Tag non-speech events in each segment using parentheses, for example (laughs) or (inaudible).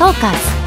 トーカーズ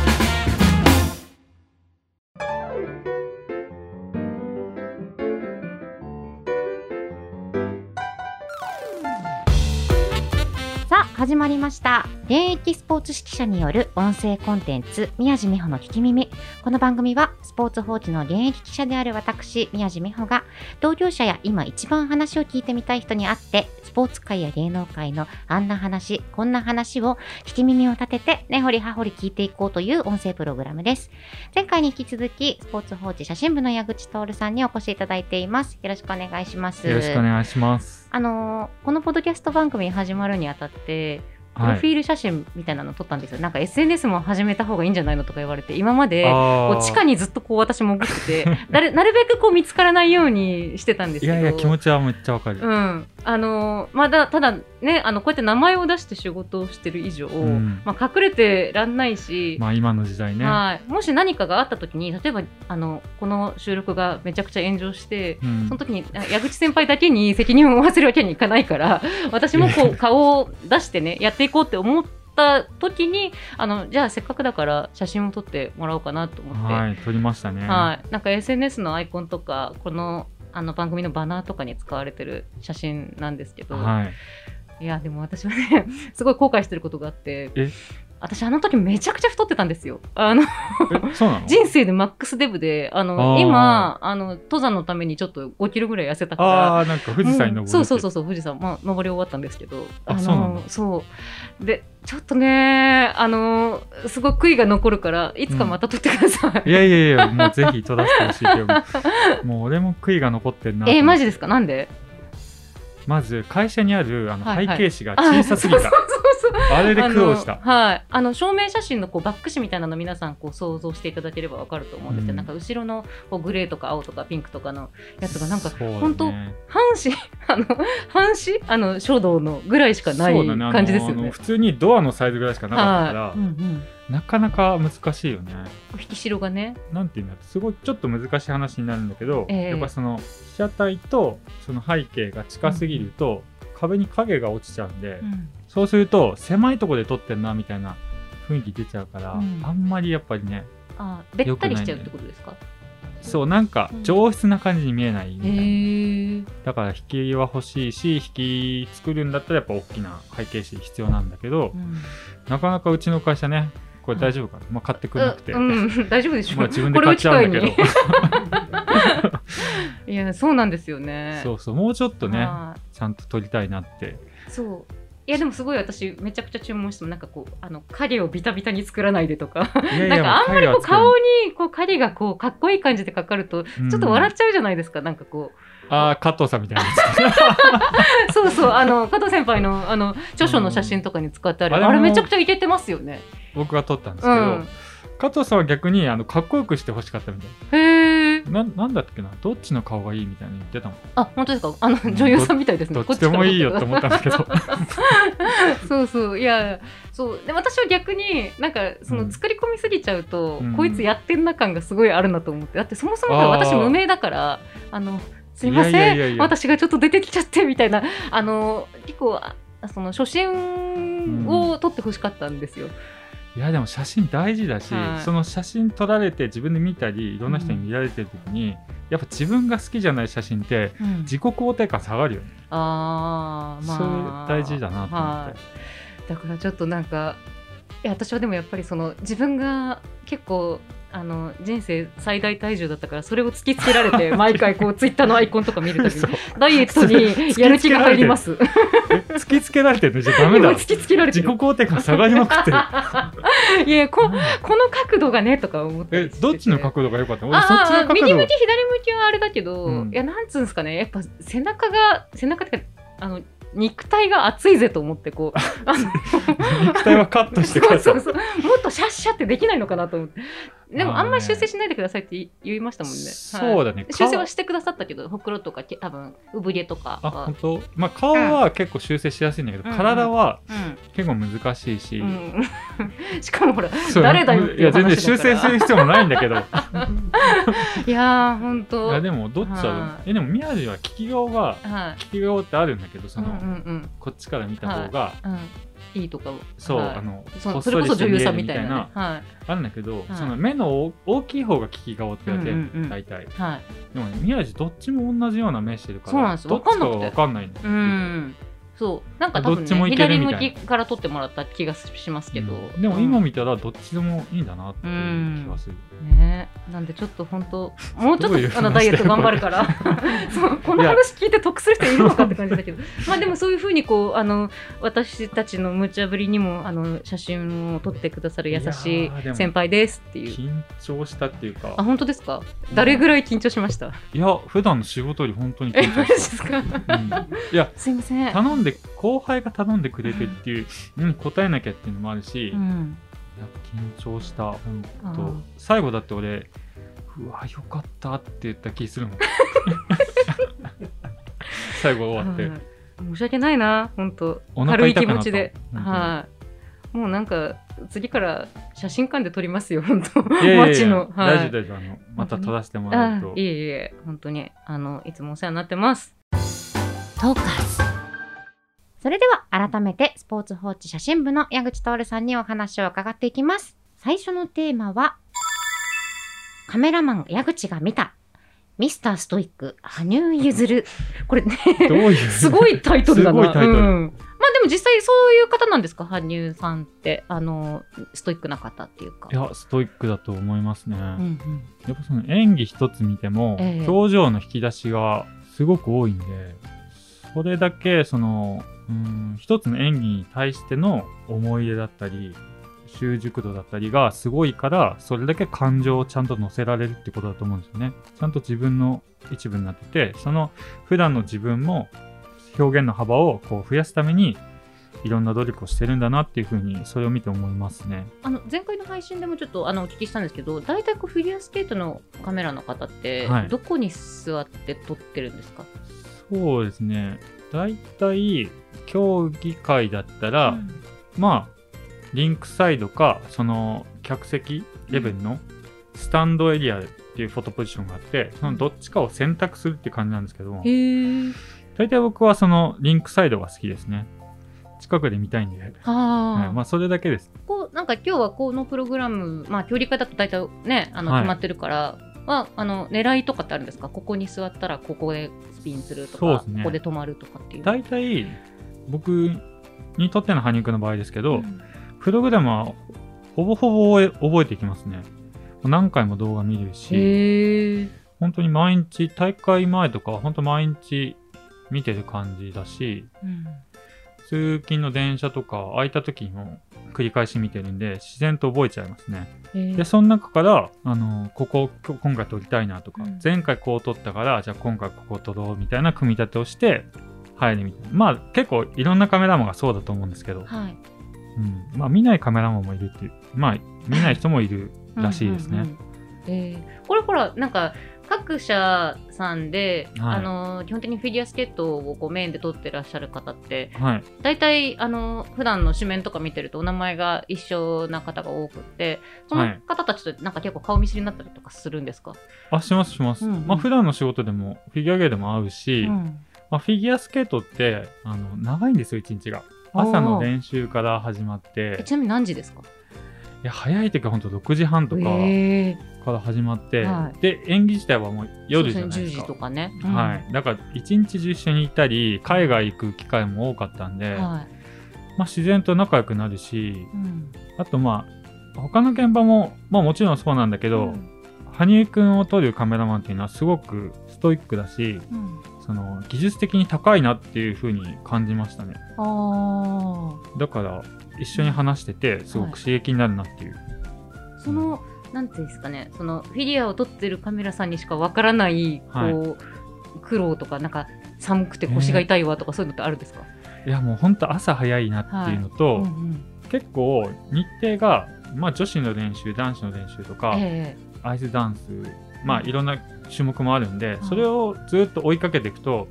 始まりました。現役スポーツ指揮者による音声コンテンツ宮地美穂の聞き耳。この番組はスポーツ報知の現役記者である私宮地美穂が同業者や今一番話を聞いてみたい人に会ってスポーツ界や芸能界のあんな話こんな話を聞き耳を立てて根掘り葉掘り聞いていこうという音声プログラムです。前回に引き続きスポーツ報知写真部の矢口徹さんにお越しいただいています。よろしくお願いします。よろしくお願いします。あのーこのポッドキャスト番組始まるにあたってプロはいフィール写真みたいなの撮ったんですよ、なんか SNS も始めた方がいいんじゃないのとか言われて今まであこうー地下にずっとこう私潜っててなるなるべくこう見つからないようにしてたんですけど。いやいや気持ちはめっちゃわかる。うん、あのまあだただねあのこうやって名前を出して仕事をしてる以上、ん。まあ、隠れてらんないし、まあ今の時代ね。はい、もし何かがあった時に例えばあのこの収録がめちゃくちゃ炎上してうん。その時にあ矢口先輩だけに責任を負わせるわけにいかないから私もこう顔を出してねやっていこうって思った時にあのじゃあせっかくだから写真を撮ってもらおうかなと思って、はい撮りましたね。はい、なんか SNS のアイコンとかこのあの番組のバナーとかに使われてる写真なんですけど、はい。いやでも私はね (laughs) すごい後悔してることがあって。え？私あの時めちゃくちゃ太ってたんですよ。あの？(laughs) 人生でマックスデブであのあー。今あの登山のためにちょっと5キロぐらい痩せたから。ああなんか富士山に登るうんそうそうそうそう富士山。まあ登り終わったんですけど。のあそうなんだそう。でちょっとねあのすごい悔いが残るからいつかまた撮ってください、いやいやいやもうぜひ撮らせてほしいけど、もう俺も悔いが残ってるな。(laughs) えー、マジですか？なんで？まず会社にあるあの背景紙が小さすぎた。あれで苦労した。はい、あの証明写真のこうバック紙みたいなの皆さんこう想像していただければわかると思うんですよ、うん。なんか後ろのこうグレーとか青とかピンクとかのやつがなんか本当 (laughs) 半紙？あの半紙？あの書道のぐらいしかない感じですよね。あの普通にドアのサイズぐらいしかなかったから、はい、うんうん、なかなか難しいよね。引き代がね、なんていうんだろう。すごいちょっと難しい話になるんだけど、ええ。やっぱその被写体とその背景が近すぎると、壁に影が落ちちゃうんで、うん。そうすると狭いところで撮ってんなみたいな雰囲気出ちゃうから、うん。あんまりやっぱりねあべったりしちゃうってことですか？そうなんか上質な感じに見えないみたいな、へえだから引きは欲しいし引き作るんだったらやっぱ大きな背景紙必要なんだけど、うん。なかなかうちの会社ねこれ大丈夫かな、まあ、買ってくれなくて、うん。うん大丈夫でしょ。まあ自分で買っちゃうんだけど。(laughs) いやそうなんですよね。そうそうもうちょっとねはいちゃんと撮りたいなって。そう。いやでもすごい私めちゃくちゃ注文してもなんかこうあの影をビタビタに作らないでとか。なんかあんまりこう顔にこう。影がこうかっこいい感じでかかるとちょっと笑っちゃうじゃないですか、なんかこああ加藤さんみたいな (laughs) そうそう。あの加藤先輩のあの著書の写真とかに使ってある、うんあれもあれめちゃくちゃイケてますよね僕が撮ったんですけど、うん。加藤さんは逆にあのかっこよくしてほしかったみたいへえなんだっけな？どっちの顔がいいみたいなの言ってたもんあ本当ですか？あのうん。女優さんみたいですね。どっちでもいいよってこ思ったんだけど。そうそう。いやそう。で私は逆になんかそのうん。作り込みすぎちゃうと、うん。こいつやってんな感がすごいあるなと思って。だってそもそも私無名だからあのすいません。いやいやいやいや。私がちょっと出てきちゃってみたいな。あの結構あその初心を撮ってほしかったんですよ。いやでも写真大事だし、はい。その写真撮られて自分で見たりいろんな人に見られてる時に、やっぱ自分が好きじゃない写真ってうん。自己肯定感下がるよね、あーまあ。それ大事だなと思って、はい。だからちょっとなんかいや私はでもやっぱりその自分が結構あの人生最大体重だったからそれを突きつけられて (laughs) 毎回こうツイッターのアイコンとか見るたびにダイエットにやる気が入ります。(laughs) え突きつけられてるのじゃダメだ今 (laughs) 突きつけられてる。自己肯定感下がりまくってる。(laughs) いやここの角度がねとか思って。えどっちの角度が良かったそっちのあ角度。右向き左向きはあれだけど、うん。いやなんつうんですかね。やっぱ背中が背中ってかあの肉体が熱いぜと思ってこう。(laughs) 肉体はカットしてください。そうそうそう。もっとシャッシャってできないのかなと思ってでもあんまり修正しないでくださいって言いましたもんね、そうだね。はい。修正はしてくださったけどほくろとかけ多分産毛とかあは本当？まあ顔は結構修正しやすいんだけど、うん。体はうん。結構難しいし、うん、(laughs) しかもほら誰だよっていういや全然修正する必要もないんだけど。い (laughs) いやーほんとやでもどっちはい。えでも宮地は利き顔がはい。利き顔ってあるんだけどその、うんうんこっちから見た方がうんいいとかそう、はい。あのそそれこそ女優さんりみたいなね。はあるんだけど、はい。その目の大大きい方が利き顔って言われてる、うんうんうん。大体。いはい。でもね宮地どっちも同じような目してるからそうなんです。どっちかわかんなくてが分かんないのうんそう。なんか多分どっちもねいける左みたいな。向きから撮ってもらった気がしますけど、うん。でも今見たらどっちでもいいんだなっていう気がする、ね。なんでちょっと本当 (laughs) もうちょっとあのダイエット頑張るから。(laughs) そうこの話聞いて得する人いるのかって感じだけど。(laughs) まあでもそういうふうにこうあの私たちの無茶ぶりにもあの写真を撮ってくださる優しい先輩ですっていう。緊張したっていうか。あ本当ですか？誰ぐらい緊張しました？いや普段の仕事より本当にえ緊張した、すか？うん。いやすいません。頼んで後輩が頼んでくれてっていうのに答えなきゃっていうのもあるし、うん。ぱ緊張した本当最後だって俺うわよかったって言った気するもん。(laughs) 最後終わって、はい。申し訳ないな本当軽い気持ちで。はい。もうなんか次から写真館で撮りますよ本当街の。はい。大丈夫大丈夫。あのまた撮らせてもらうとあいえいえ。本当にあのいつもお世話になってます。トーカーズそれでは改めてスポーツ報知写真部の矢口徹さんにお話を伺っていきます。最初のテーマはカメラマン矢口が見たミスターストイック羽生結弦。これねどういう？すごいタイトルだな。すごいタイトル。うん。まあでも実際そういう方なんですか？羽生さんってあのストイックな方っていうか。いやストイックだと思いますね、うんうん。やっぱその演技一つ見ても、ええ。表情の引き出しがすごく多いんでそれだけそのうん一つの演技に対しての思い入れだったり習熟度だったりがすごいからそれだけ感情をちゃんと乗せられるってことだと思うんですよね。ちゃんと自分の一部になっててその普段の自分も表現の幅をこう増やすためにいろんな努力をしてるんだなっていうふうにそれを見て思いますね。あの前回の配信でもちょっとあのお聞きしたんですけど大体こうフィギュアスケートのカメラの方って、はい。どこに座って撮ってるんですか、そうですね大体競技会だったら、うん。まあリンクサイドかその客席レベルのスタンドエリアっていうフォトポジションがあってそのどっちかを選択するっていう感じなんですけども。大体僕はそのリンクサイドが好きですね。近くで見たいんで、はあ、はい。まあそれだけです。こうなんか今日はこのプログラム、まあ、距離感だと大体ねあのはい。決まってるから、はあの狙いとかってあるんですか？ここに座ったらここでスピンするとかね。ここで止まるとかっていう。大体僕にとっての羽生くんの場合ですけど、うん。プログラムはほぼほぼ覚えていきますね。何回も動画見るし。本当に毎日大会前とかは本当毎日見てる感じだしうん。通勤の電車とか空いた時にも繰り返し見てるんで自然と覚えちゃいますね。へえでその中からあのここ今今回撮りたいなとか、うん。前回こう撮ったからじゃあ今回ここ撮ろうみたいな組み立てをして入るみたいな。まあ結構いろんなカメラマンがそうだと思うんですけど、はい。うん、まあ見ないカメラマンもいるっていう。まあ見ない人もいるらしいですね、うんうんうん。えーこれほらなんか各社さんで、はい。あの基本的にフィギュアスケートをこうメインで撮ってらっしゃる方ってはい。大体あの普段の紙面とか見てるとお名前が一緒な方が多くってその方たちとなんか結構顔見知りになったりとかするんですか、あしますします、うんうん。まあ普段の仕事でもフィギュアゲーでも会うし、うん。まあ、フィギュアスケートってあの長いんですよ一日が。朝の練習から始まって。えちなみに何時ですか？いや早い時は本当6時半とか。えから始まって、はい。で演技自体はもう夜じゃない10ですか時とかね、はい、だから一日中一緒にいたり海外行く機会も多かったんで、はい。まあ、自然と仲良くなるしうん。あとまあ他の現場も、まあ、もちろんそうなんだけど、うん。羽生くんを撮るカメラマンっていうのはすごくストイックだしうん。その技術的に高いなっていう風に感じましたね。だから一緒に話しててすごく刺激になるなっていう、そのなんていうんですかねそのフィギュアを撮ってるカメラさんにしかわからないこう、はい苦労とかなんか寒くて腰が痛いわとかそういうのってあるんですか、いやもうほんと朝早いなっていうのと、うんうん結構日程が、まあ、女子の練習男子の練習とか、えアイスダンスまあいろんな種目もあるんで、うん。それをずっと追いかけていくと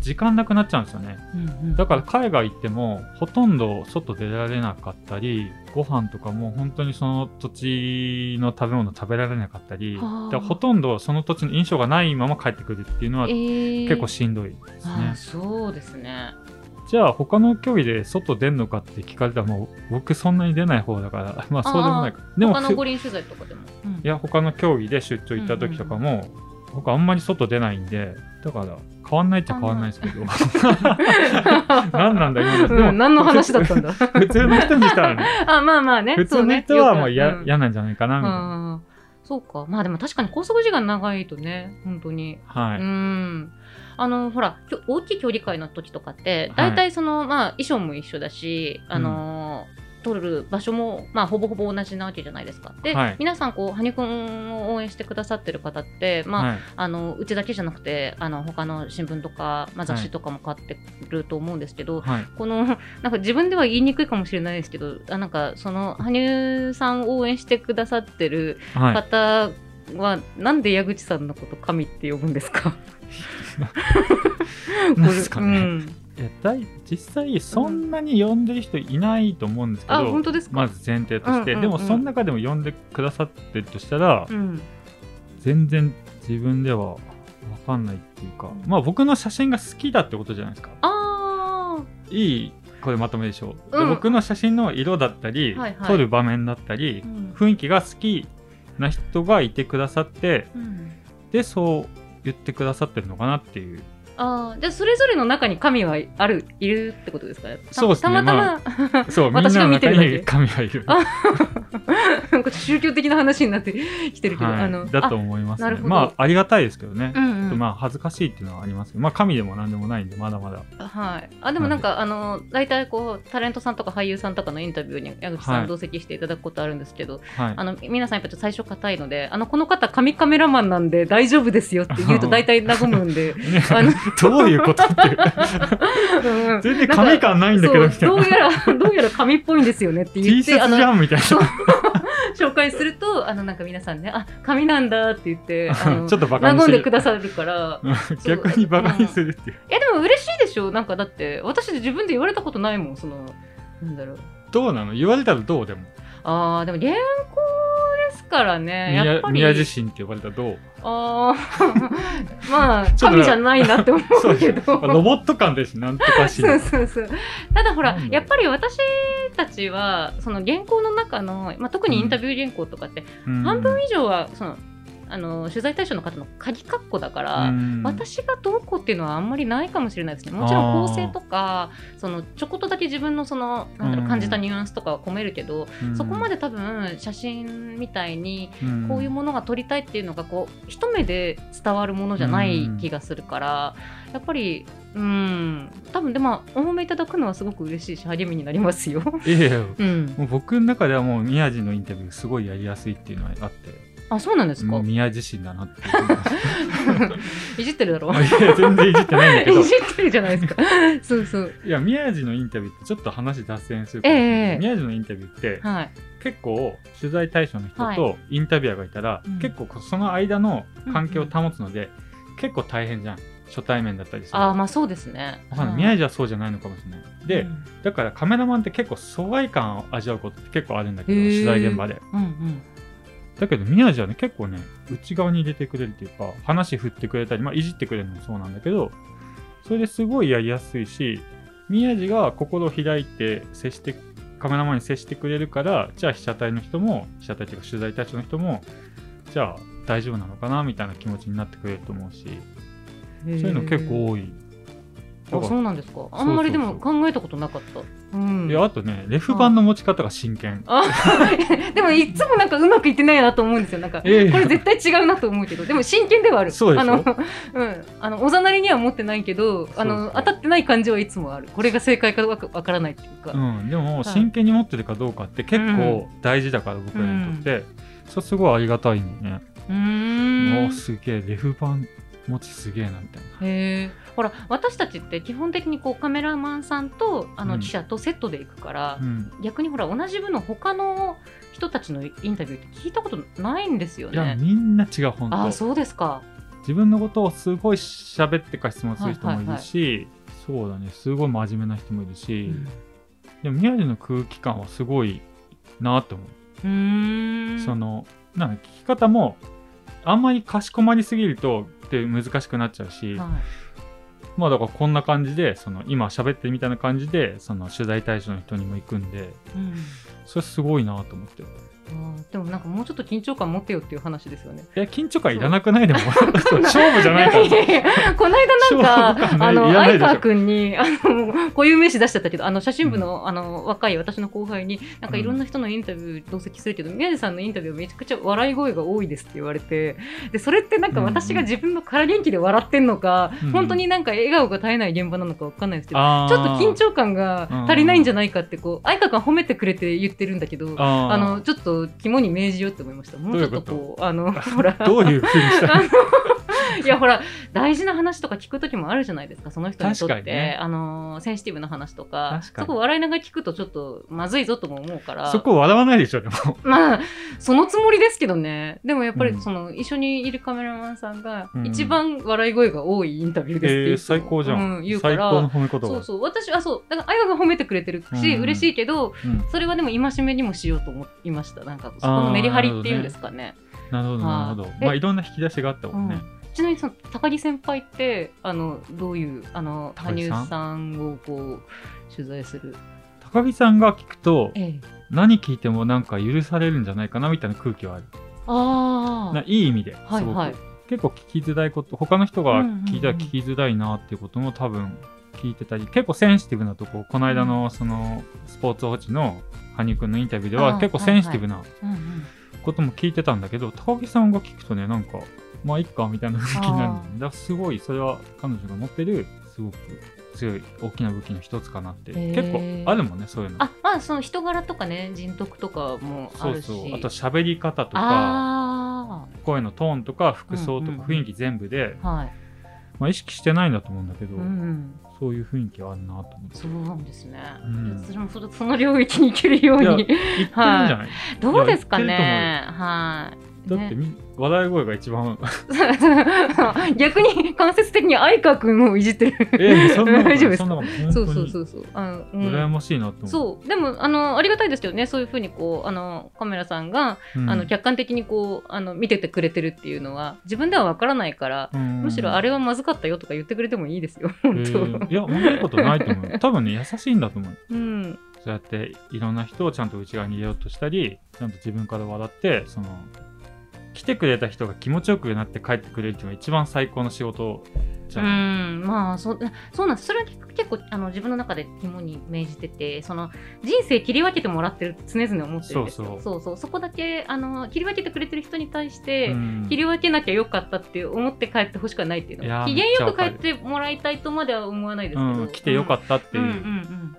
時間なくなっちゃうんですよね。えうんうん。だから海外行ってもほとんど外出られなかったりご飯とかも本当にその土地の食べ物食べられなかったりほとんどその土地の印象がないまま帰ってくるっていうのはええ結構しんどいですね。そうですね。じゃあ他の競技で外出んのかって聞かれたらもう僕そんなに出ない方だから (laughs) まあそうでもないか。でも他の五輪取材とかでも？うん。いや他の競技で出張行った時とかも、僕あんまり外出ないんでだから変わんないっちゃ変わんないですけど (laughs) 何なんだ今の、うん、何の話だったんだ？普通の人にしたらね (laughs) あ、まあまあね。普通の人はもう嫌、そうね嫌なんじゃないかなみたいな、うんそうか。まあでも確かに拘束時間長いとね、本当に。はい、うん。あの、ほら、大きい競技会の時とかって、はい大体その、まあ、衣装も一緒だし、あのー撮る場所も、まあ、ほぼほぼ同じなわけじゃないですか。で、はい。皆さん、こう、羽生くんを応援してくださってる方って、まあ、はい。あのうちだけじゃなくてあの他の新聞とか、まあ、雑誌とかも買ってると思うんですけど、はい。この (laughs) なんか自分では言いにくいかもしれないですけどあなんかその羽生さんを応援してくださってるはい。方は、なんで矢口さんのこと神って呼ぶんですか？(laughs) (laughs) ですかね、うんいやだい実際そんなに呼んでる人いないと思うんですけど、あ本当ですか、まず前提として、うんうんうん。でもその中でも呼んでくださってるとしたら、うん、全然自分では分かんないっていうか、まあ僕の写真が好きだってことじゃないですか。あいいこれまとめでしょう、でうん。僕の写真の色だったり、はいはい。撮る場面だったりー、うん。雰囲気が好きな人がいてくださってうん。でそう言ってくださってるのかなっていうあーじゃあそれぞれの中に神はあるいるってことですかね。たそうですね。たまたま、そうみんな私が見てるだけ。に神がいる、あ (laughs) なんか宗教的な話になってきてるけど、はい、あのだと思いますね。まあありがたいですけどね。あ、うんうん。まあ恥ずかしいっていうのはあります。けどまあ神でも何でもないんでまだまだ。はい、あでもなんか、あの大体こうタレントさんとか俳優さんとかのインタビューに矢口さはい。ん同席していただくことあるんですけど、はい。あの皆さんやっぱ最初硬いのであのこの方神カメラマンなんで大丈夫ですよって言うと (laughs) 大体和むんで。ねあの (laughs) どういうことっていう。全然神感ないんだけどどうやらどうやら神っぽいんですよねって言 T シってあのャツじゃんみたいそう (laughs) 紹介するとあのなんか皆さんねあ神なんだって言って (laughs) ちょっとバカに和んするでくださるから (laughs) 逆にバカにするっていう。えでも嬉しいでしょ？なんかだって私自分で言われたことないもんそのなんだろう。どうなの？言われたらどうでも。あーでも原稿ですからねやっ宮ぱり。宮地震って呼ばれたらどう？あーまあ神じゃないなって思うけど。ロボット感ですなんとかしそうそうそう。ただほらやっぱり私たちはその原稿の中の、まあ、特にインタビュー原稿とかって、半分以上はそのあの取材対象の方の鍵括弧だから、うん。私がどうこうっていうのはあんまりないかもしれないですね。もちろん構成とかそのちょこっとだけ自分のそのなんだろううん感じたニュアンスとかは込めるけど、うん。そこまで多分写真みたいにうん。こういうものが撮りたいっていうのがこう一目で伝わるものじゃない気がするから、やっぱりうん。多分でもお褒めいただくのはすごく嬉しいし励みになりますよ。いやいや。うん、もう僕の中ではもう宮地のインタビューすごいやりやすいっていうのはあってあそうなんですか？宮地震だなっていう (laughs) いじってるだろ。いや全然いじってないんだけど。いじってるじゃないですか。(laughs) そうそう。いや宮地のインタビューってちょっと話脱線するかえもしれないえ。宮地のインタビューってはい。結構取材対象の人はとインタビュアーがいたら、うん。結構その間の関係を保つので、結構大変じゃん。初対面だったりする。ああまあそうですね。わかん宮地はそうじゃないのかもしれない。で、だからカメラマンって結構疎外感を味わうことって結構あるんだけど取材現場で。うんうんだけど宮地はね結構ね内側に入れてくれるっていうか話振ってくれたり、まあ、いじってくれるのもそうなんだけどそれですごいやりやすいし宮地が心を開いて接してカメラマンに接してくれるからじゃあ被写体の人も被写体っていうか取材対象の人もじゃあ大丈夫なのかなみたいな気持ちになってくれると思うしそういうの結構多い。だあそうなんですか。あんまりでも考えたことなかった。うんいやあとねレフ板の持ち方が真剣。あ (laughs) でもいつもなんかうまくいってないなと思うんですよ。なんかこれ絶対違うなと思うけど、でも真剣ではある。そうあの、うん、あのおざなりには持ってないけど、あの当たってない感じはいつもある。これが正解かわかわからないっていうか。うん、でもはい真剣に持ってるかどうかって結構大事だから、僕らにとって、それすごいありがたいね、うーんもうすげえレフ板持ちすげえなみたいな。へえ。ほら私たちって基本的にこうカメラマンさんとあうん。の記者とセットで行くから、うん。逆にほら同じ部の他の人たちのインタビューって聞いたことないんですよいやね。みんな違う本当。ああそうですか。自分のことをすごい喋ってから質問する人もいるし、そうだね。すごい真面目な人もいるし、でも宮地の空気感はすごいなと思う、うーん。そのなんか聞き方もあんまりかしこまりすぎるとって難しくなっちゃうし、はい。まあだからこんな感じでその今喋ってるみたいな感じでその取材対象の人にも行くんでうん。それすごいなと思ってでもなんかもうちょっと緊張感持ってよっていう話ですよね。え緊張感いらなくないでも。(laughs) 勝負じゃないから。いやいやいやこの間なんか、あの、相川くんに、あの、固有名詞出しちゃったけど、あの、写真部の、あの、若い私の後輩に、なんかいろんな人のインタビュー同席するけど、宮地さんのインタビューはめちゃくちゃ笑い声が多いですって言われて、で、それってなんか私が自分の空元気で笑ってんのか、うん本当になんか笑顔が絶えない現場なのかわかんないですけど、あー。ちょっと緊張感が足りないんじゃないかって、こう、相川くん褒めてくれて言ってるんだけど、あの、ちょっと肝に銘じようって思いました。もうちょっとどういうこう、あの、ほら、(laughs) どういうふうにした？らあの (laughs) いやほら大事な話とか聞く時もあるじゃないですかその人にとって、ね。あのセンシティブな話とか。そこ笑いながら聞くとちょっとまずいぞとも思うから。そこ笑わないでしょでも。(laughs) まあそのつもりですけどね。でもやっぱうん。りその、一緒にいるカメラマンさんがうん。一番笑い声が多いインタビューですってえー、最高じゃん、うん、言うから。そうそう。私はそう。だからあやが褒めてくれてるし、うん。嬉しいけどうん。それはでも戒めにもしようと思いました。なんかそこのメリハリっていうんですかね。なるほどなるほど。はい。まあいろんな引き出しがあったもんね、ちなみにその高木先輩ってあのどういうあの羽生さんをこう取材する、高木さんが聞くとええ、何聞いてもなんか許されるんじゃないかなみたいな空気はある。あないい意味ですごく、はい。はい結構聞きづらいこと他の人が聞いたら聞きづらいなっていうことも多分聞いてたり結構センシティブなとここの間のそのスポーツ報知の羽生くんのインタビューでは結構センシティブなことも聞いてたんだけど高木さんが聞くとねなんかまあいっかみたいな雰囲気になるんだよねだからすごいそれは彼女が持ってるすごく強い大きな武器の一つかなって結構あるもんねそういうの。あまあその人柄とかね人徳とかもあそうるし。そうあと喋り方とかあ声のトーンとか服装とうんうんうん。か雰囲気全部で、ーはい、まあ、意識してないんだと思うんだけど、うんうん、そういう雰囲気はあるなと思って。そうなんですね、うん。私もそれその領域に行けるように。いや言ってるんじゃない、どうですかね。はいだってみ、笑い声が一番。(laughs) 逆に間接的に相川くんをいじってる。えそんな大丈夫ですか？そうそうそうそう。あのうん。羨ましいなと思う。そう。でもあのありがたいですけどね。そういうふうにこうあのカメラさんが、うん。あの客観的にこうあの見ててくれてるっていうのは自分ではわからないから、うん。むしろあれはまずかったよとか言ってくれてもいいですよ。本え。当、ーいや、そんなことないと思う。(laughs) 多分ね、優しいんだと思う。うん。そうやっていろんな人をちゃんと内側に入れようとしたり、ちゃんと自分から笑って、その、来てくれた人が気持ちよくなって帰ってくれるっていうのが一番最高の仕事じうゃん。んまあそうそうなんです。それは結構あの自分の中で肝に銘じててその人生切り分けてもらってるって常々思ってるんですよ。そうそう。そうそこだけあの切り分けてくれてる人に対して、うん。切り分けなきゃよかったって思って帰ってほしくはないっていうの機嫌よく帰めってもらいたいとまでは思わないですけど、うん、来てよかったっていうんうんううん。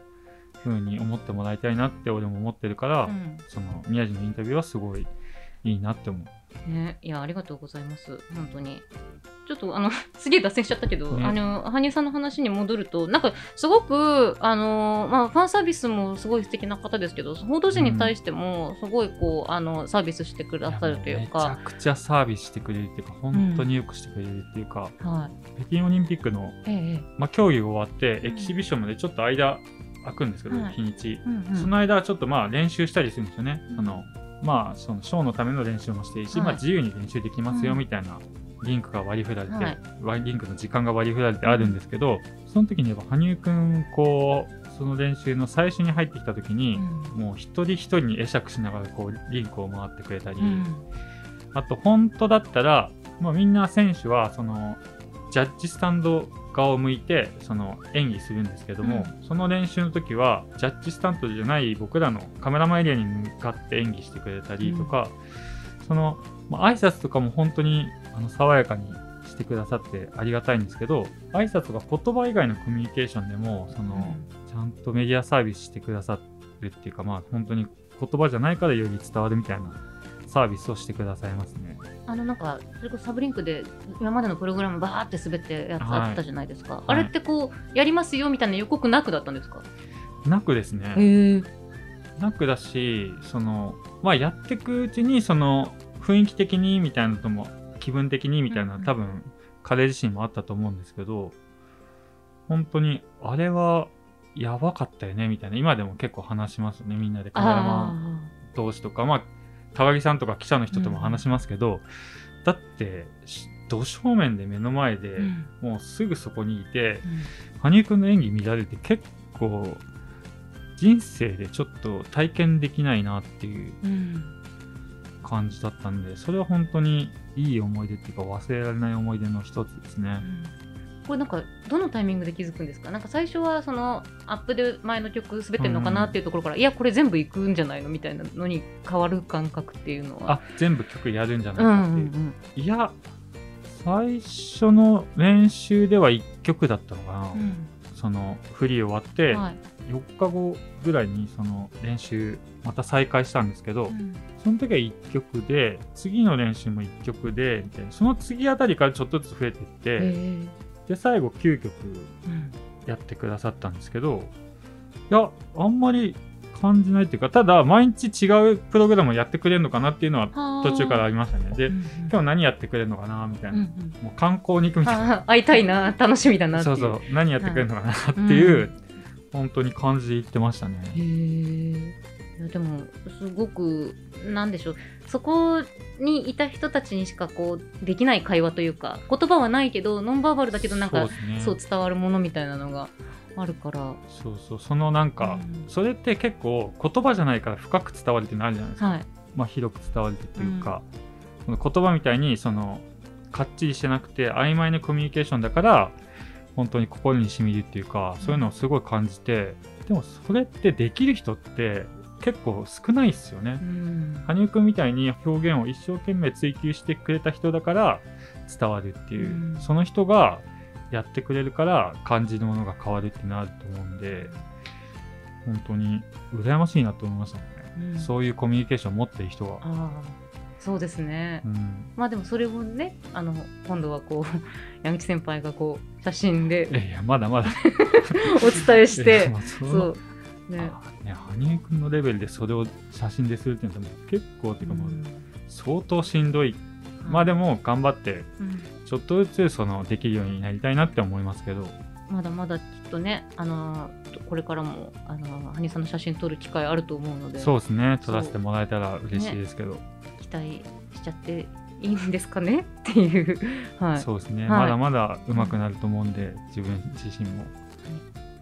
ふうに思ってもらいたいなって俺も思ってるから、うん。その宮地のインタビューはすごいいいなって思う。ね、いやありがとうございます。本当に。ちょっとあの (laughs) すげえ脱線しちゃったけど、ね。あの羽生さんの話に戻るとなんかすごくあの、まあ、ファンサービスもすごい素敵な方ですけど報道陣に対してもすごいこうあのサービスしてくださるというめちゃか、くちゃサービスしてくれるっていうか、本当によくしてくれるっていうか、はい。北京オリンピックの、ええまあ、競技が終わって、うん。エキシビションまでちょっと間空くんですけど、はい。日にち。うんうん。その間はちょっとまあ練習したりするんですよね。うん。あのまあそのショーのための練習もしていいし、はい。まあ自由に練習できますようん。みたいなリンクが割り振られて、はい。割リンクの時間が割り振られてあるんですけど、その時にやっぱ羽生くんこうその練習の最初に入ってきた時に、もう一人一人に会釈しながらこうリンクを回ってくれたり、うん。あと本当だったら、まあ、みんな選手はそのジャッジスタンド側を向いてその演技するんですけども、その練習の時はジャッジスタンドじゃない僕らのカメラマンエリアに向かって演技してくれたりとか、その、まあ、挨拶とかも本当にあの爽やかにしてくださってありがたいんですけど挨拶が言葉以外のコミュニケーションでもその、ちゃんとメディアサービスしてくださるっていうかまあ本当に言葉じゃないからより伝わるみたいなサービスをしてくださいますね。あのなんかそれこそサブリンクで今までのプログラムバーって滑ってやつはいあったじゃないですか、いあれってこうやりますよみたいな予告なくだったんですか？なくですね。なくだし、その、まあやっていくうちに、その、雰囲気的にみたいなのとも、気分的にみたいな、多分、彼自身もあったと思うんですけど、本当に、あれは、やばかったよね、みたいな。今でも結構話しますね、みんなでカメラマン同士とか、まあ、高木さんとか記者の人とも話しますけど、だって、しど正面で目の前で、うん。もうすぐそこにいてうん。羽生くんの演技乱れて結構人生でちょっと体験できないなっていううん。感じだったんでそれは本当にいい思い出っていうか忘れられない思い出の一つですね。これなんかどのタイミングで気づくんですか？なんか最初はそのアップで前の曲滑ってるのかなっていうところから、いやこれ全部いくんじゃないの？みたいなのに変わる感覚っていうのは。あ全部曲やるんじゃないうんうかっていう。んいや最初の練習では1曲だったのかな、うん。そのフリー終わっうてんはい。4日後ぐらいにその練習また再開したんですけど、うん。その時は1曲で次の練習も1曲でみたいな。その次あたりからちょっとずつ増えていって、で最後9曲うん。やってくださったんですけどいやあんまり感じないっていうかただ毎日違うプログラムをやってくれるのかなっていうのはは途中からありましたね。でうんうん今日何やってくれるのかなみたいな、うんうん。もう観光に行くみたいな。あ会いたいな楽しみだなそう。うそう。何やってくれるのかなっていう、本当に感じで言ってましたね。へえいやでもすごくなんでしょう。そこにいた人たちにしかこうできない会話というか言葉はないけどノンバーバルだけどなんかそうね。そう伝わるものみたいなのがあるから。そうそう。そのなんか、うん。それって結構言葉じゃないから深く伝わるっていうのあるじゃないですか、はい。まあ、広く伝わるっていうか、その言葉みたいにそのかっちりしてなくて曖昧なコミュニケーションだから本当に心に染みるっていうかそういうのをすごい感じてでもそれってできる人って結構少ないですよね。う。ん。羽生くんみたいに表現を一生懸命追求してくれた人だから伝わるっていう、うん。その人がやってくれるから感じるものが変わるってなると思うんで本当に羨ましいなと思いましたね、うん。そういうコミュニケーションを持ってる人は、そうですね、うん、まあでもそれをねあの今度はこう (laughs) 矢口先輩がこう写真でいやいやまだまだ。(laughs) お伝えしてまあそう。ね。あね羽生くんのレベルでそれを写真でするっていうのは結構っていうかもう相当しんどい、まあでも頑張ってうん。ちょっとずつそのできるようになりたいなって思いますけど。まだまだきっとね、あのこれからも、あの羽生さんの写真撮る機会あると思うので、そうですね。撮らせてもらえたら嬉しいですけど、期待しちゃっていいんですかね？(laughs) っていう、はい、そうですね、はい。まだまだ上手くなると思うんで、自分自身も。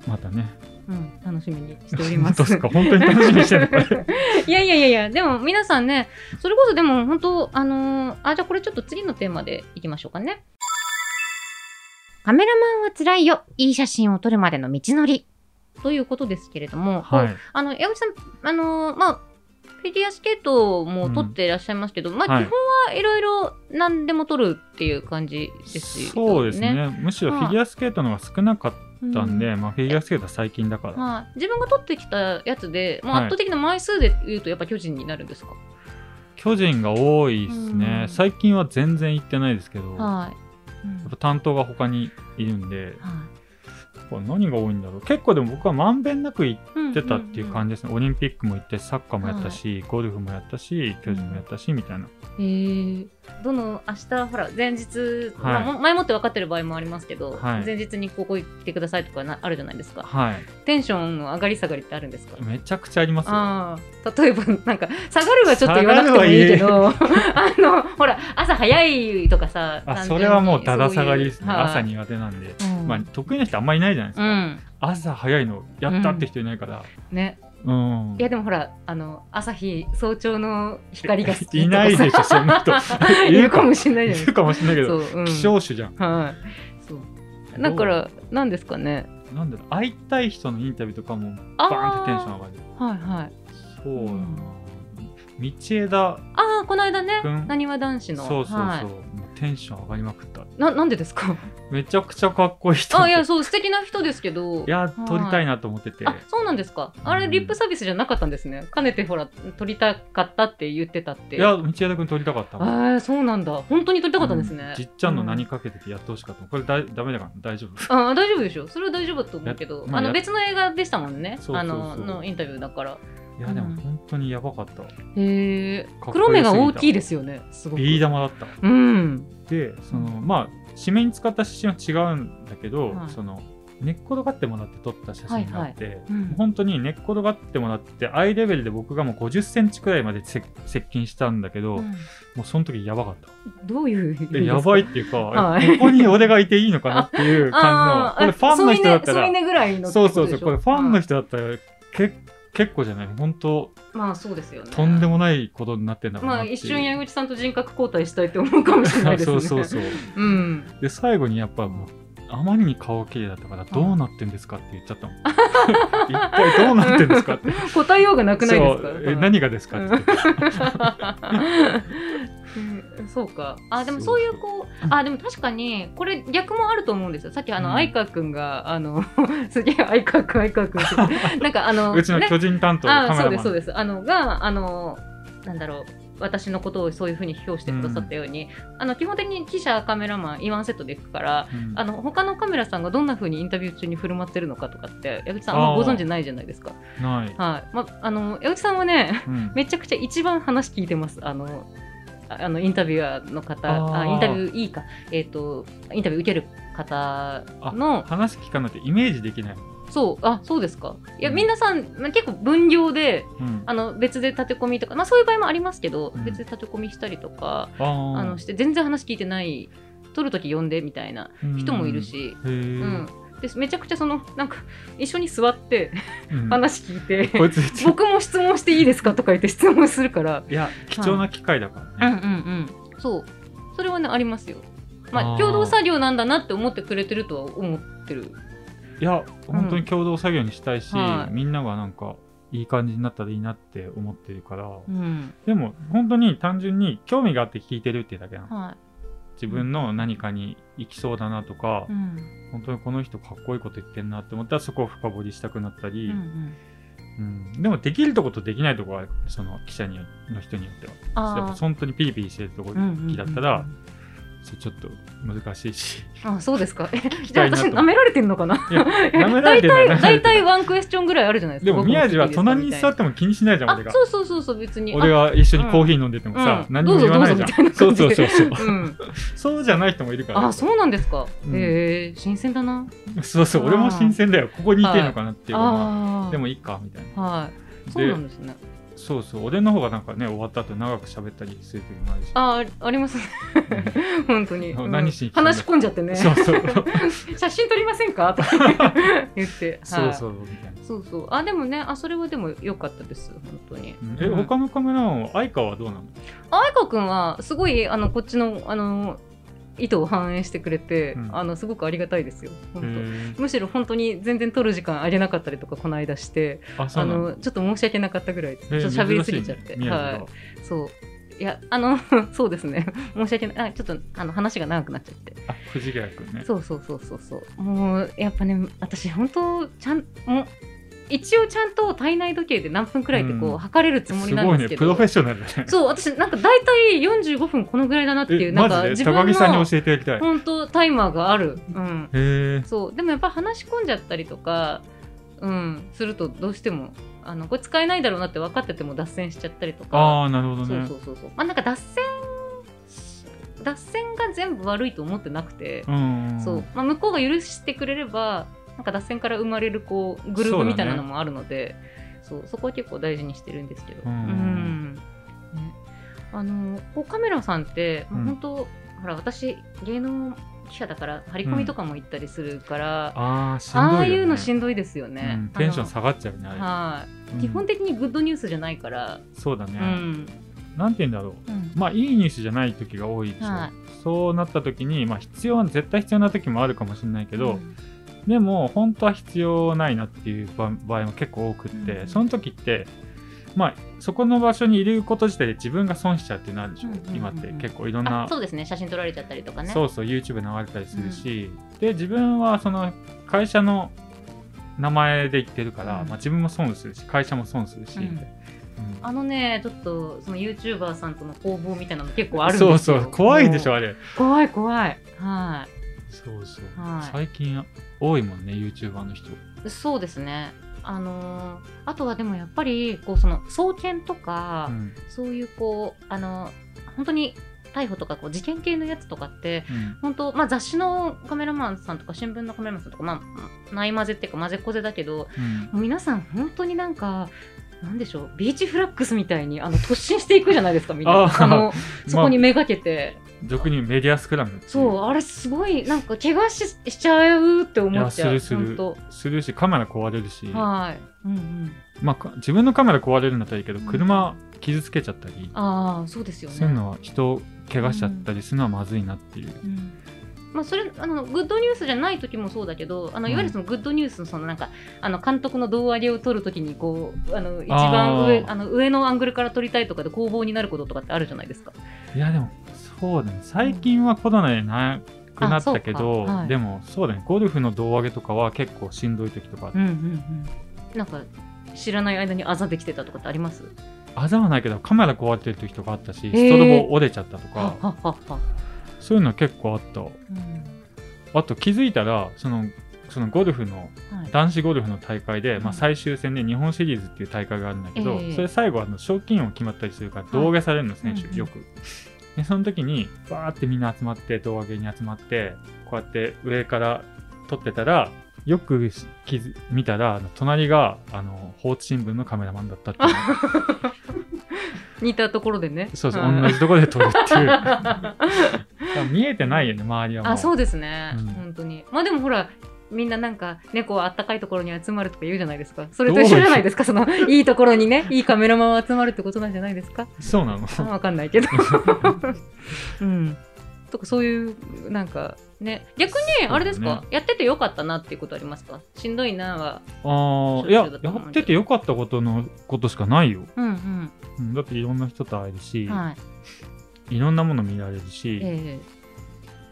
またねうん、楽しみにしております。(laughs) 本当ですか？本当に楽しみにしてる (laughs) いやいやいやいや、でも皆さんね、それこそでも本当、あのーあ、じゃあこれちょっと次のテーマでいきましょうかね。カメラマンは辛いよ。いい写真を撮るまでの道のり。ということですけれども、はいあの、矢口さん、あのーまあ、フィギュアスケートも撮っていらっしゃいますけど、まあ、はい基本はいろいろ何でも撮るっていう感じですよね。そうですねむしろフィギュアスケートの方が少なかったんで、うまあ、フィギュアスケートは最近だから、はい、自分が撮ってきたやつで、まあ、はい。圧倒的な枚数で言うとやっぱ巨人になるんですか、巨人が多いですね、うん。最近は全然行ってないですけど、やはい、うん。っぱ担当が他にいるんで。はこれ何が多いんだろう。結構でも僕はまんべんなく行い、ってたっていう感じですね、オリンピックも行ってサッカーもやったし、ゴルフもやったし巨人もやったしみたいな、え。どの明日ほら前日、まあはいも前もって分かってる場合もありますけど、はい。前日にここ行ってくださいとかなあるじゃないですか。はい。テンションの上がり下がりってあるんですか？めちゃくちゃありますよ。ああ例えばなんか下がるはちょっと言わなくてもいいけどあのほら朝早いとかさあそれはもうだだ下がりですね、朝苦手なんで、うんまあ得意な人あんまりいないじゃないですか、うん。朝早いのやったって人いないから。ね。うん、いやでもほらあの朝日早朝の光が好きいないでしょそんな人。(laughs) いるかもしれないじゃないいるかもしれないけど、そう、うん、希少種じゃん。はい。そう。だから何ですかね。なんだろう会いたい人のインタビューとかもあバーンってテンション上がる。はいはい。そう。だな、うん道枝ああこの間ね。なにわ男子の。そうそうそう、はい。テンション上がりまくった。ななんでですか？めちゃくちゃかっこいい人あいやそう素敵な人ですけど。いや撮りたいなと思ってて、あそうなんですか？あれうん。リップサービスじゃなかったんですね。かねてほら撮りたかったって言ってたって。いや道枝君撮りたかったもん。あーそうなんだ。本当に撮りたかったんですね、うん。じっちゃんのう何かけててやってほしかったこれだいダメだから。大丈夫。あー大丈夫でしょ？それは大丈夫だと思うけど。あの別の映画でしたもんね。あののインタビューだから。いやでもうん。本当にやばかった、へえ黒目が大きいですよね。すごく。ビー玉だった。うん。でそのまあ締めに使った写真は違うんだけど、はい。その寝っ転がってもらって撮った写真があって、うん。本当に寝っ転がってもらってアイレベルで僕がもう50センチくらいまでせ接近したんだけど、うん。もうその時やばかった。どういうやばいっていうか、はい。えここに俺がいていいのかなっていう感じの、これファンの人だったら、そうそうそう、これファンの人人だったら、け結構じゃない、本当、まあそうですよねとんでもないことになってんだろうなまあ。一瞬矢口さんと人格交代したいって思うかもしれないですね (laughs) そうそうそう。うんで、最後にやっぱもう、あまりに顔綺麗だったから、どうなってんですかって言っちゃったもん。(laughs) 一体どうなってんですかって。答えようがなくないですか？えはい何がですかって。(laughs) うん。そうか。あでもそういうこうあでも確かにこれ逆もあると思うんですよ。さっきあの、うん。相川くんがあの (laughs) すげえ相川くん相川くんって。(laughs) なんかあのうちのね。巨人担当のカメラマン。あそうですそうです。あのがあのなんだろう。私のことをそういうふうに評してくださったように、あの基本的に記者カメラマンイワンセットで行くからうん。あの他のカメラさんがどんなふうにインタビュー中に振る舞ってるのかとかって矢口さんあんまご存知ないじゃないですか。ない。はい。ま、あの矢口さんはねうん。めちゃくちゃ一番話聞いてます。あのああのインタビュアーの方あインタビューいいか、えっとインタビュー受ける方の。話聞かないとイメージできない。そう。あそうですか。いやうん。皆さん、ま結構分量でうん。あの別で立て込みとか、まあ、そういう場合もありますけど、うん。別で立て込みしたりとかあのして全然話聞いてない撮るとき呼んでみたいな人もいる。し、うんでめちゃくちゃそのなんか一緒に座ってうん。話聞いて、僕も質問していいですかとか言って質問するから、いや貴重な機会だからね。うんうんうん、そう。それはねありますよ。まあ共同作業なんだなって思ってくれてるとは思ってる。いや本当に共同作業にしたいし、はい。みんながなんかいい感じになったらいいなって思ってるから、うん。でも本当に単純に興味があって聞いてるっていうだけなの。は自分の何かに行きそうだなとかい、うん。本当にこの人かっこいいこと言ってんなって思ったらそこを深掘りしたくなったり、うんうん。うん。でもできるとことできないとこがあるその記者によの人によっては。やっぱ本当にピリピリしてるとこうんうんだったら、ちょっと難しいし。あそうですか。えじゃあ私舐められてんのかな？いや、舐められてない。大体ワンクエスチョンぐらいあるじゃないですか。でも宮地は隣に座っっても気にしないじゃん、俺が。あそうそうそうそう別に。俺が一緒にコーヒー飲んでてもさ、うん何も言わないじゃん。そうそうそうそう。あうん。そうじゃない人もいるから。あそうなんですか。うんへえ新鮮だな。そうそう、俺も新鮮だよ。ここにいてんのかなっていうのは。でもいいか、みたいな。はい。そうなんですね。そうそう、俺の方がなんかね、終わった後長く喋ったりする時もあるし。ああありますね。本当に。うん何しに話し込んじゃってね。そうそう。(laughs) 写真撮りませんか？とか (laughs) 言って。はいそうそう、みたいな。そうそう。あでもねあそれはでも良かったです本当に。うんえ、うん他のカメラマンは、相川はどうなの？愛子くんはすごいあのこっちのあの意図を反映してくれて、うん。あのすごくありがたいですよ。本当。むしろ本当に全然撮る時間あげなかったりとかこの間してあ、の。のちょっと申し訳なかったぐらいです、えーちょっと喋りすぎちゃって、はい。そう。いやあの (laughs) そうですね。申し訳ない。あちょっとあの話が長くなっちゃって。あ、藤ヶ谷くんね。そうそうそうそうそう。もうやっぱね私本当ちゃんもう一応ちゃんと体内時計で何分くらいってこう、うん測れるつもりなんですけどプロフェッショナルだね。そう、私、なんか大体45分このぐらいだなっていう、え、なんマジで？か自分の高木さんに教えてやりたい。本当タイマーがある。うん。へえ。そう、でもやっぱ話し込んじゃったりとか、うん、するとどうしても、あの、これ使えないだろうなって分かってても脱線しちゃったりとか。ああ、なるほどそうね。そうそうそう。まあなんか脱線、脱線が全部悪いと思ってなくて、うん。そう、まあ向こうが許してくれれば、なんか脱線から生まれるこうグループみたいなのもあるので、そう,、そこは結構大事にしてるんですけど。うん。うん。ね、あのこうカメラさんって、本当ほら私芸能記者だから張り込みとかも行ったりするから、ああ、しんどいよ、ね。ああいうのしんどいですよね。うん。テンションあ下がっちゃうね、はい、うん。基本的にグッドニュースじゃないから、そうだね。うん。なんて言うんだろう。うん。まあ、いいニュースじゃない時が多いでしょ。はい。そうなった時に、まあ、必要、絶対必要な時もあるかもしれないけど、うんでも、本当は必要ないなっていう場場合も結構多くって、うん。その時って、まあ、そこの場所にいること自体で自分が損しちゃうっていうのあるでしょ、うんうんうんうん。今って。結構いろんなあそうですね。写真撮られちゃったりとかね。そうそう YouTube 流れたりするし、で自分はその会社の名前で言ってるから、うん。まあ、自分も損するし会社も損するし、うん。うん。あのねちょっとその YouTuber さんとの攻防みたいなの結構あるんですよ。そうそう怖いでしょあれ。怖い怖い。はいそうそう、はい。最近多いもんね YouTuber の人。そうですね。あのーあとはでもやっぱりこうその送検とか、うん。そういうこうあの本当に逮捕とかこう事件系のやつとかってうん。本当、まあ、雑誌のカメラマンさんとか新聞のカメラマンさんとか、まあ、ない混ぜっていうか混ぜこぜだけどうん。皆さん本当になんか。なんでしょうビーチフラッグスみたいにあの突進していくじゃないですかみんな。あのそこにめがけて、俗にメディアスクラムそうあれすごいなんか怪我ししちゃうって思っちゃうする。する本するしカメラ壊れるし、当はい、うんうん、まあか、自分のカメラ壊れるんだったらいいけどうん。車傷つけちゃったり、ああそうですよね。そういうのは人を怪我しちゃったりするのはまずいなっていう、うん。まあ、それあのグッドニュースじゃない時もそうだけどあのうんいわゆるそのグッドニュースのそのなんかあの監督の胴上げを取るときにこうあの一番上あの上のアングルから撮りたいとかで攻防になることとかってあるじゃないですか。いやでもそうだね。最近はコロナでなくなったけど、はい。でもそうだね。ゴルフの胴上げとかは結構しんどい時とかあってうんうんうん、なんか知らない間にあざできてたとかってあります？あざはないけどカメラ壊れてる時とかあったしー。ストロボ折れちゃったとはかははは、そういうのは結構あった。うん。あと気づいたらそのそのゴルフのはい、男子ゴルフの大会で、うんまあ、最終戦で日本シリーズっていう大会があるんだけど、ええ。それ最後あの賞金王決まったりするから胴上げされるの、選手、うんうん。よく。でその時にバーってみんな集まって胴上げに集まってこうやって上から撮ってたらよく気づ見たら隣があの放置新聞のカメラマンだったっていう。(laughs) 似たところでね。そうそう、はい。同じところで撮るっていう。(laughs) 見えてないよね周りはもう。あそうですね、うん。本当に。まあでもほらみんななんか猫はあったかいところに集まるとか言うじゃないですか。それと一緒じゃないですか。そのいいところにね、いいカメラマンは集まるってことなんじゃないですか。そうなの。あわかんないけど。(laughs) うん。とかそういうなんかね。逆にあれですか、ねやっててよかったなっていうことありますか？しんどいなは。ああいややっててよかったことのことしかないよ、うんうん。うん、だっていろんな人と会えるし、はい。いろんなもの見られるし、え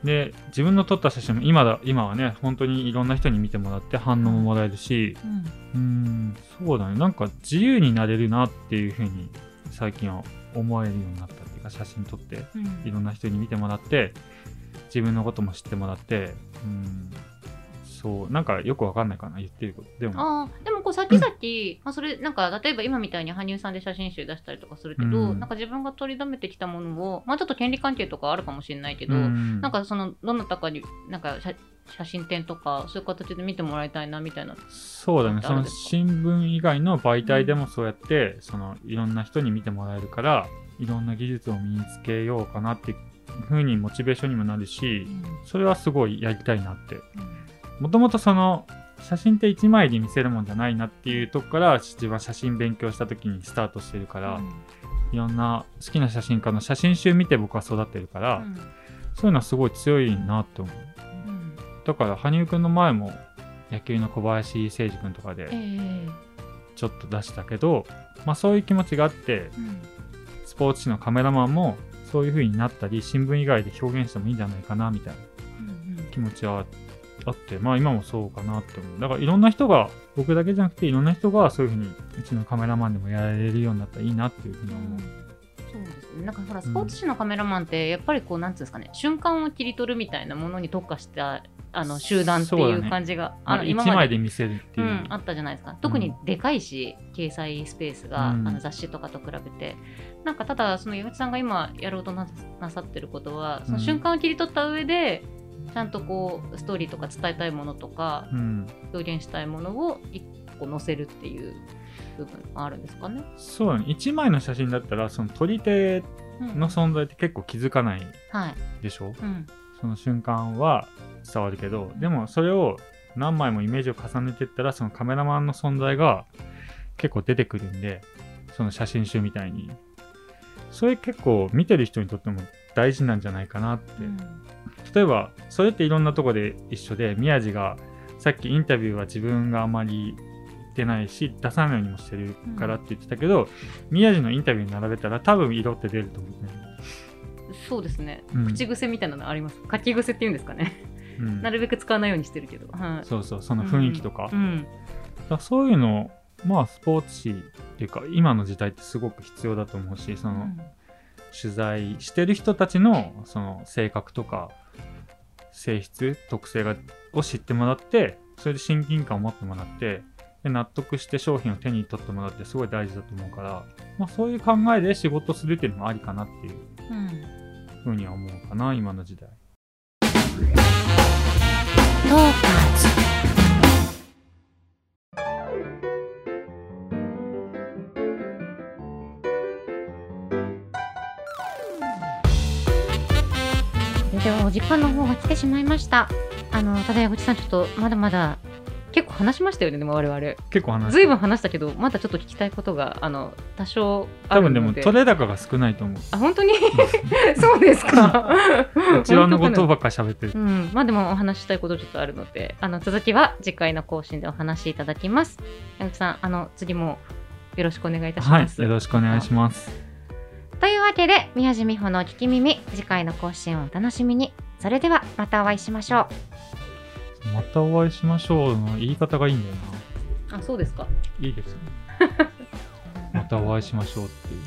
で自分の撮った写真も今だ今はね本当にいろんな人に見てもらって反応ももらえるしえうん。うーんそうだね。なんか自由になれるなっていうふうに最近は思えるようになったっていうか写真撮ってうん。いろんな人に見てもらって自分のことも知ってもらってうんそうなんかよくわかんないかな言ってること。でも。あーでもこう先々、まあ、それなんか例えば今みたいに羽生さんで写真集出したりとかするけど、うん。なんか自分が取りだめてきたものを、まあ、ちょっと権利関係とかあるかもしれないけど、うん。なんかそのどなたかになんか写写真展とかそういう形で見てもらいたいなみたいな。そうだね。その新聞以外の媒体でもそうやって、そのいろんな人に見てもらえるからいろんな技術を身につけようかなっていうふうにモチベーションにもなるしそれはすごいやりたいなってもともとその写真って1枚で見せるもんじゃないなっていうとこから自分は写真勉強した時にスタートしてるから、いろんな好きな写真家の写真集見て僕は育ってるから、うん。そういうのはすごい強いなって思う。うん。だから羽生くんの前も野球の小林誠司くんとかえでえちょっと出したけど、まあそういう気持ちがあってうん。スポーツ紙のカメラマンもそういう風になったり新聞以外で表現してもいいんじゃないかなみたいなうん。気持ちはあってまあ今もそうかなって思う。だからいろんな人が僕だけじゃなくていろんな人がそういう風にうちのカメラマンでもやられるようになったらいいなっていう風に思う、そうですね。なんかほらスポーツ紙のカメラマンってやっぱりこうなんつうんですかね瞬間を切り取るみたいなものに特化したあの集団っていう感じが、まあ、1の今まで枚で見せるっていう。う、ん、あったじゃないですか。特にでかいし、掲載スペースが、うん。あの雑誌とかと比べて。なんかただその岩内さんが今やろうとななさってることはその瞬間を切り取った上で、ちゃんとこうストーリーとか伝えたいものとかうん、表現したいものを一個載せるっていう部分があるんですかね。そうだね。1枚の写真だったらその撮り手うんの存在って結構気づかないはい、でしょ？うん。その瞬間は伝わるけどでもそれを何枚もイメージを重ねていったらそのカメラマンの存在が結構出てくるんでその写真集みたいに。それ結構見てる人にとっても大事なんじゃないかなって、例えばそれっていろんなとこで一緒で宮地がさっきインタビューは自分があまり言ってないし出さないようにもしてるからって言ってたけど、宮地のインタビューに並べたら多分色って出ると思うね、そうですね、うん。口癖みたいなのあります書き癖っていうんですかね、うん。なるべく使わないようにしてるけど、はい、そうそうその雰囲気とか,、うん。だそういうのまあスポーツ紙っていうか今の時代ってすごく必要だと思うしその、取材してる人たちのその性格とか性質特性がを知ってもらってそれで親近感を持ってもらってで納得して商品を手に取ってもらってすごい大事だと思うから、まあ、そういう考えで仕事するっていうのもありかなっていううんふうには思うかな、今の時代。トーカーではお時間の方が来てしまいましたあのただ矢口さんちょっとまだまだ結構話しましたよねでも我々結構話ずいぶん話したけどまだちょっと聞きたいことがあの多少あ多分でもるので取れ高が少ないと思う。あ本当に？(laughs) そうですか？うちわのことばっか喋ってるう。ん、まあでもお話ししたいことちょっとあるので、あの続きは次回の更新でお話しいただきます。矢口さん、あの次もよろしくお願いいたしはいます。、よろしくお願いします。というわけで、宮地美穂の聞き耳、次回の更新をお楽しみに。それではまたお会いしましょまたお会いしましょうの言い方がいいんだよう。あ、そうですか？な。いいですよね。またお会いしましょうっていう。